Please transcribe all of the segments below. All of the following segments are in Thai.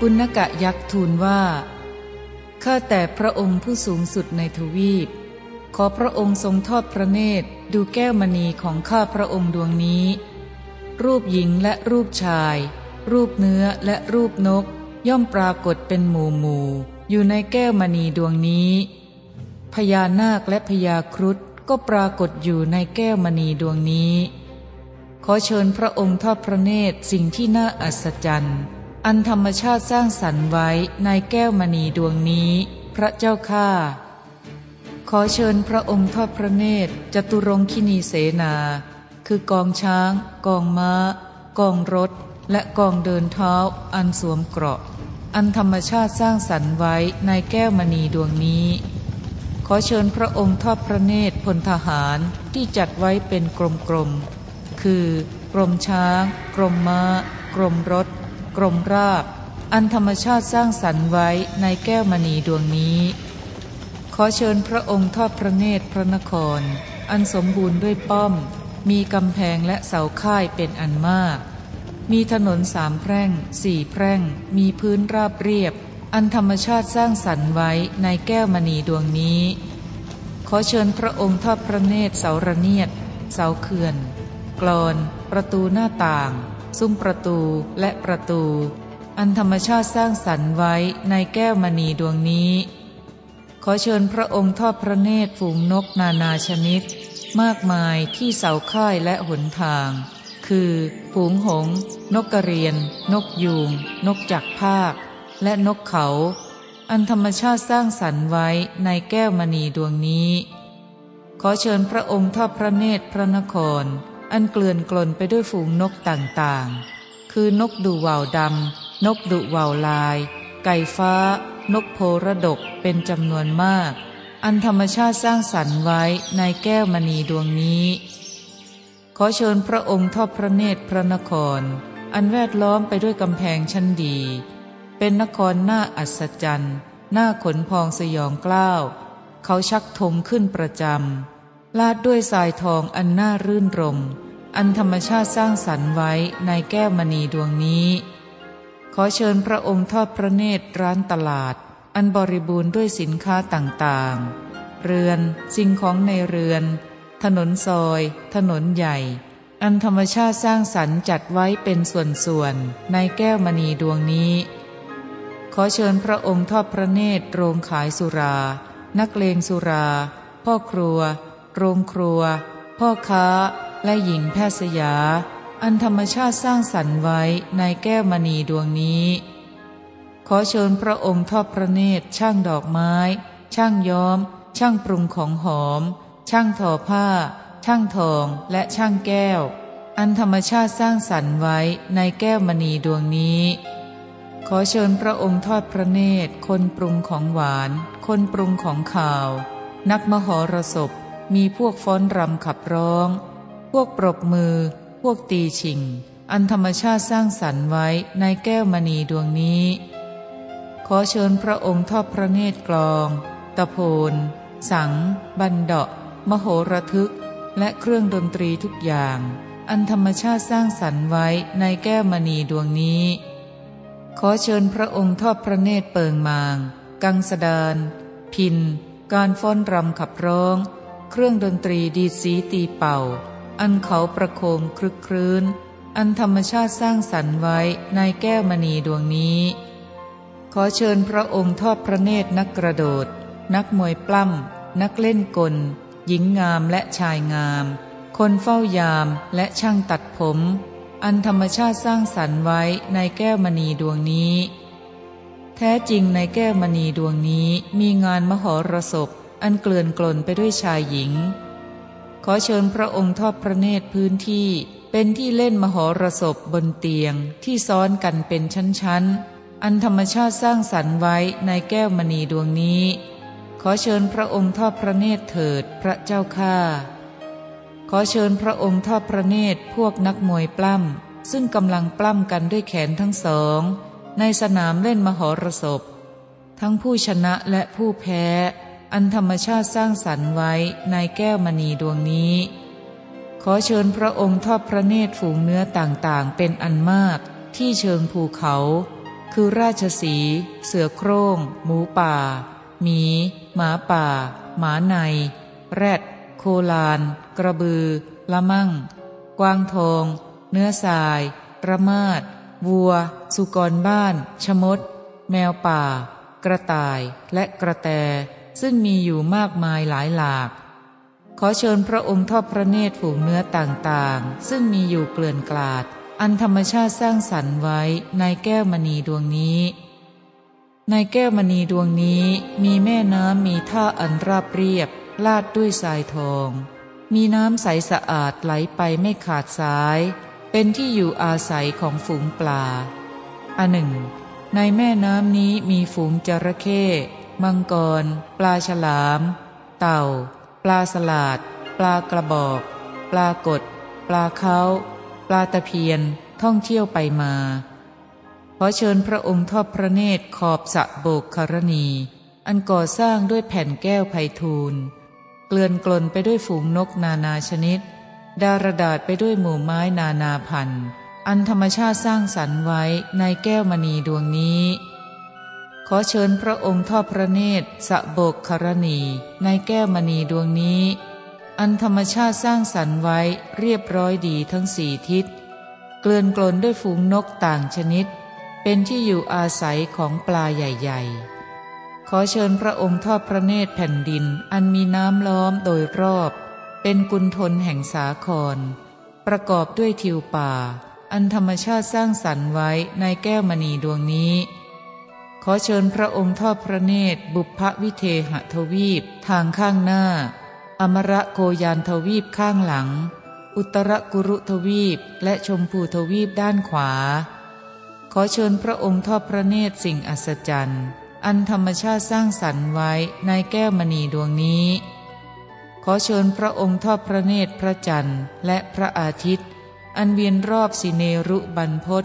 ปุณกะยักษ์ทูลว่า ข้าแต่พระองค์ผู้สูงสุดในทวีป ขอพระองค์ทรงทอดพระเนตรดูแก้วมณีของข้าพระองค์ดวงนี้ รูปหญิงและรูปชาย รูปเนื้อและรูปนก ย่อมปรากฏเป็นหมู่หมู่อยู่ในแก้วมณีดวงนี้ พญานาคและพญาครุฑก็ปรากฏอยู่ในแก้วมณีดวงนี้ ขอเชิญพระองค์ทอดพระเนตรสิ่งที่น่าอัศจรรย์ อันธรรมชาติสร้างสรรค์ไว้ในแก้วมณีดวงนี้ พระเจ้าข้าขอเชิญพระองค์ทอดพระเนตรจตุรงคินีเสนา คือกองช้าง กองม้า กองรถ และกองเดินเท้า อันสวมเกราะ อันธรรมชาติสร้างสรรค์ไว้ในแก้วมณีดวงนี้ ขอเชิญพระองค์ทอดพระเนตรพลทหารที่จัดไว้เป็นกรมๆ คือกรมช้าง กรมม้า กรมรถ กรมราบ อันธรรมชาติสร้างสรรค์ไว้ในแก้วมณีดวงนี้ ขอเชิญพระองค์ทอดพระเนตรพระนคร อันสมบูรณ์ด้วยป้อม มีกำแพงและเสาค่ายเป็นอันมาก มีถนนสามแพร่งสี่แพร่ง มีพื้นราบเรียบ อันธรรมชาติสร้างสรรค์ไว้ในแก้วมณีดวงนี้ ขอเชิญพระองค์ทอดพระเนตรเสาระเนียด เสาเขื่อนกรอน ประตูหน้าต่าง ซุ้มประตูและประตู อันธรรมชาติสร้างสรรค์ไว้ในแก้วมณีดวงนี้ ขอเชิญพระองค์ทอดพระเนตรฝูงนกนานาชนิด มากมายที่เสาค่ายและหนทาง คือฝูงหง นกกระเรียน นกยูง นกจักภาค และนกเขา อันธรรมชาติสร้างสรรค์ไว้ในแก้วมณีดวงนี้ ขอเชิญพระองค์ทอดพระเนตรพระนคร อันเกลื่อนกลนไปด้วยฝูงนกต่างๆ คือนกดูว่าวดำ นกดุว่าวลาย ไก่ฟ้า นกโพระดกเป็นจำนวนมาก อันธรรมชาติสร้างสรรค์ไว้ในแก้วมณีดวงนี้ ขอเชิญพระองค์ทอดพระเนตรพระนคร อันแวดล้อมไปด้วยกำแพงชั้นดี เป็นนครหน้าอัศจรรย์หน้าขนพองสยองกล้าว เขาชักธงขึ้นประจำ ลาดด้วยทรายทองอันน่ารื่นรม อันธรรมชาติสร้างสรรค์ไว้ในแก้วมณีดวงนี้ ขอเชิญพระองค์ทอดพระเนตรร้านตลาด อันบริบูรณ์ด้วยสินค้าต่างๆ เรือนสิ่งของในเรือน ถนนซอย ถนนใหญ่ อันธรรมชาติสร้างสรรค์จัดไว้เป็นส่วนๆในแก้วมณีดวงนี้ ขอเชิญพระองค์ทอดพระเนตรโรงขายสุรา นักเลงสุรา พ่อครัว โรงครัว พ่อค้า และหญิงแพทย์สยา อันธรรมชาติสร้างสรรค์ไว้ในแก้วมณีดวงนี้ ขอเชิญพระองค์ทอดพระเนตรช่างดอกไม้ ช่างย้อม ช่างปรุงของหอม ช่างทอผ้า ช่างทองและช่างแก้ว อันธรรมชาติสร้างสรรค์ไว้ในแก้วมณีดวงนี้ขอเชิญพระองค์ทอดพระเนตร คนปรุงของหวาน คนปรุงของข่าว นักมหรสพ มีพวกฟ้อนรำขับร้อง พวกปรบมือ พวกตีชิง อันธรรมชาติสร้างสรรค์ไว้ในแก้วมณีดวงนี้ ขอเชิญพระองค์ทอดพระเนตรกลอง ตะโพน สัง บันเดาะ มโหระทึก และเครื่องดนตรีทุกอย่าง อันธรรมชาติสร้างสรรค์ไว้ในแก้วมณีดวงนี้ ขอเชิญพระองค์ทอดพระเนตรเปิงมาง กังสดาน พิน การฟ้อนรำขับร้อง เครื่องดนตรีดีสีตีเป่า อันเขาประโคมคลึกครื้น อันธรรมชาติสร้างสรรค์ไว้ในแก้วมณีดวงนี้ ขอเชิญพระองค์ทอดพระเนตรนักกระโดด นักมวยปล้ำนักเล่นกล หญิงงามและชายงาม คนเฝ้ายามและช่างตัดผม อันธรรมชาติสร้างสรรค์ไว้ในแก้วมณีดวงนี้ แท้จริงในแก้วมณีดวงนี้มีงานมหรสพ อันเกลื่อนกลนไปด้วยชายหญิง ขอเชิญพระองค์ทอดพระเนตรพื้นที่เป็นที่เล่นมหรสพบนเตียงที่ซ้อนกันเป็นชั้นๆ อันธรรมชาติสร้างสรรค์ไว้ในแก้วมณีดวงนี้ ขอเชิญพระองค์ทอดพระเนตรเถิดพระเจ้าข้าขอเชิญพระองค์ทอดพระเนตรพวกนักมวยปล้ำซึ่งกำลังปล้ำกันด้วยแขนทั้งสอง ในสนามเล่นมหรสพ ทั้งผู้ชนะและผู้แพ้ อันธรรมชาติสร้างสรรค์ไว้ในแก้วมณีดวงนี้ ขอเชิญพระองค์ทอดพระเนตรฝูงเนื้อต่างๆ เป็นอันมากที่เชิงภูเขา คือราชสี เสือโครง่ง หมูป่า หมี หมาป่า หมาใน แรด โคลาน กระบือ ละมั่ง กวางทอง เนื้อสายระมาดวัว สุกรบ้าน ชมด แมวป่า กระต่าย และกระแต ซึ่งมีอยู่มากมายหลายหลาก ขอเชิญพระองค์ทอดพระเนตรฝูงเนื้อต่างๆ ซึ่งมีอยู่เกลื่อนกลาด อันธรรมชาติสร้างสรรค์ไว้ในแก้วมณีดวงนี้ ในแก้วมณีดวงนี้มีแม่น้ำมีท่าอันราบเรียบ ลาดด้วยทรายทอง มีน้ำใสสะอาดไหลไปไม่ขาดสาย เป็นที่อยู่อาศัยของฝูงปลาอันหนึ่ง ในแม่น้ำนี้มีฝูงจระเข้ มังกร ปลาฉลาม เต่า ปลาสลาด ปลากระบอก ปลากด ปลาเขาปลาตะเพียนท่องเที่ยวไปมา ขอเชิญพระองค์ทอดพระเนตรขอบสะโบกคารณี อันก่อสร้างด้วยแผ่นแก้วไพทูลเกลื่อนกลนไปด้วยฝูงนกนานาชนิด ดารดาษไปด้วยหมู่ไม้นานาพันธุ์ อันธรรมชาติสร้างสรรค์ไว้ในแก้วมณีดวงนี้ ขอเชิญพระองค์ทอดพระเนตรสะโบกคารณีในแก้วมณีดวงนี้ อันธรรมชาติสร้างสรรค์ไว้เรียบร้อยดีทั้งสี่ทิศ เกลื่อนกลนด้วยฝูงนกต่างชนิด เป็นที่อยู่อาศัยของปลาใหญ่ๆ ขอเชิญพระองค์ทอดพระเนตรแผ่นดินอันมีน้ำล้อมโดยรอบ เป็นกุณทนแห่งสาคร ประกอบด้วยทิวป่า อันธรรมชาติสร้างสรรค์ไว้ในแก้วมณีดวงนี้ อเชิญพระองค์ทอดพระเนตร บุพวิเทหทวีปทางข้างหน้า อมระโกยานทวีปข้างหลัง อุตรกุรุทวีปและชมพูทวีปด้านขวา ขอเชิญพระองค์ทอดพระเนตรสิ่งอัศจรรย์อันธรรมชาติสร้างสรรค์ไว้ในแก้วมณีดวงนี้ ขอเชิญพระองค์ทอดพระเนตรพระจันทร์และพระอาทิตย์ อันเวียนรอบสิเนรุบรรพศ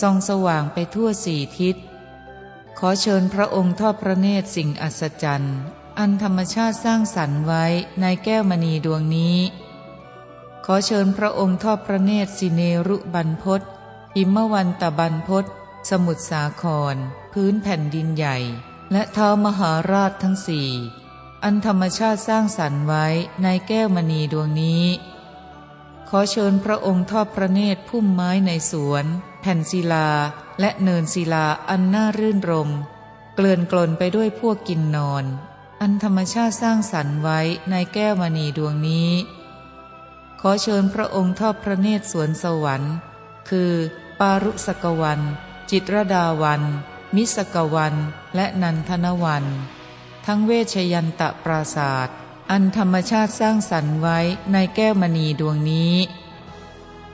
ส่องสว่างไปทั่วสี่ทิศ ขอเชิญพระองค์ทอดพระเนตรสิ่งอัศจรรย์ อันธรรมชาติสร้างสรรค์ไว้ในแก้วมณีดวงนี้ ขอเชิญพระองค์ทอดพระเนตรสิเนรุบรรพศอิมวันตะบรรพศสมุทรสาคร พื้นแผ่นดินใหญ่ และเท้ามหาราชทั้งสี่ อันธรรมชาติสร้างสรรค์ไว้ในแก้วมณีดวงนี้ ขอเชิญพระองค์ทอดพระเนตรพุ่มไม้ในสวน ผ่นศิลาและเนินศิลาอันน่ารื่นรม เกลื่อนกลนไปด้วยพวกกินนอน อันธรรมชาติสร้างสรรค์ไว้ในแก้วมณีดวงนี้ ขอเชิญพระองค์ทอดพระเนตรสวนสวรรค์ คือ ปารุสกวัน จิตรดาวัน มิสกวัน และนันทนวัน ทั้งเวชยันตะปราศาสตร์อันธรรมชาติสร้างสรรค์ไว้ในแก้วมณีดวงนี้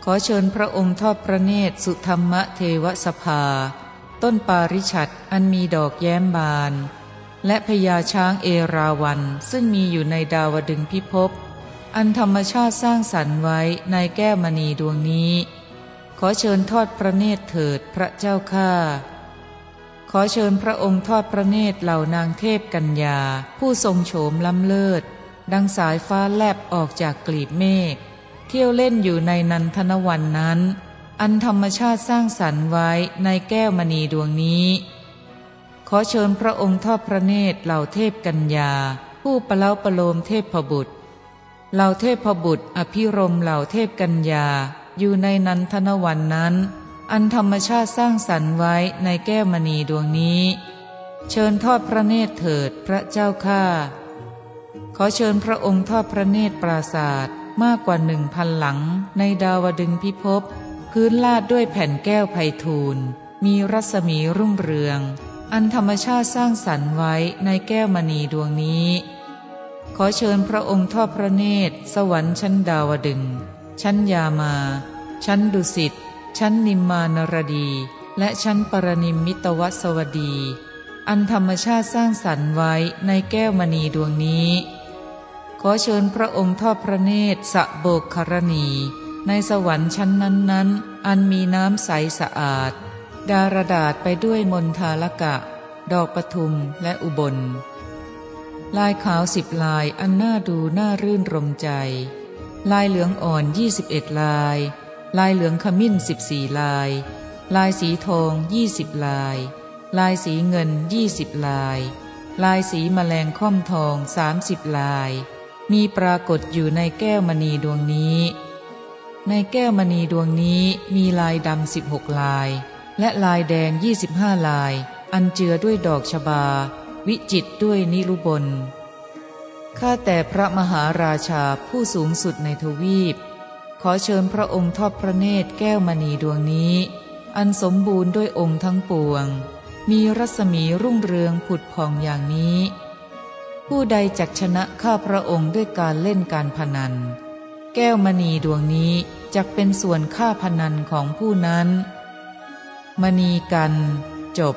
ขอเชิญพระองค์ทอดพระเนตรสุธรรมเทวสภา ต้นปาริชัดอันมีดอกแย้มบาน และพญาช้างเอราวันซึ่งมีอยู่ในดาวดึงพิภพอันธรรมชาติสร้างสรรค์ไว้ในแก้วมณีดวงนี้ ขอเชิญทอดพระเนตรเถิดพระเจ้าข้าขอเชิญพระองค์ทอดพระเนตรเหล่านางเทพกัญญา ผู้ทรงโฉมล้ำเลิศ ดังสายฟ้าแลบออกจากกลีบเมฆ ที่ยวเล่นอยู่ในนันทนวันนั้น อันธรรมชาติสร้างสรรค์ไว้ในแก้วมณีดวงนี้ ขอเชิญพระองค์ทอดพระเนตรเหล่าเทพกัญญา ผู้ประเล้าประโลมเทพพบุตรเหล่าเทพบุตรอภิรมเหล่าเทพกัญญาอยู่ในนันทนวันนั้น อันธรรมชาติสร้างสรรค์ไว้ในแก้วมณีดวงนี้ เชิญทอดพระเนตรเถิดพระเจ้าข้าขอเชิญพระองค์ทอดพระเนตรปราศาสตร์ มากกว่าหนึ่งพันหลังในดาวดึงพิภพพื้นลาดด้วยแผ่นแก้วไพทูลมีรัศมีรุ่งเรือง อันธรรมชาติสร้างสรรค์ไว้ในแก้วมณีดวงนี้ ขอเชิญพระองค์ทอดพระเนตร สวรรค์ชั้นดาวดึง ชั้นยามา ชั้นดุสิต ชั้นนิมมานรดี และชั้นปรนิมมิตวสวดี อันธรรมชาติสร้างสรรค์ไว้ในแก้วมณีดวงนี้ ขอเชิญพระองค์ทอดพระเนตรสะโบกครณี ในสวรรค์ชั้นนั้นๆ อันมีน้ำใสสะอาด ดารดาษไปด้วยมนทาลกะ ดอกปทุมและอุบล ลายขาวสิบลายอันน่าดูน่ารื่นรมใจ ลายเหลืองอ่อนยี่สิบเอ็ดลาย ลายเหลืองขมิ้นสิบสี่ลาย ลายสีทองยี่สิบลาย ลายสีเงินยี่สิบลาย ลายสีแมลงค่อมทองสามสิบลาย มีปรากฏอยู่ในแก้วมณีดวงนี้ ในแก้วมณีดวงนี้มีลายดำสิบหกลาย และลายแดงยี่สิบห้าลาย อันเจือด้วยดอกชบา วิจิตด้วยนิรุบลข้าแต่พระมหาราชาผู้สูงสุดในทวีป ขอเชิญพระองค์ทอดพระเนตรแก้วมณีดวงนี้ อันสมบูรณ์ด้วยองค์ทั้งปวง มีรัศมีรุ่งเรืองผุดผ่องอย่างนี้ ผู้ใดจักชนะข้าพระองค์ด้วยการเล่นการพนัน แก้วมณีดวงนี้จะเป็นส่วนค่าพนันของผู้นั้น มณีกัน จบ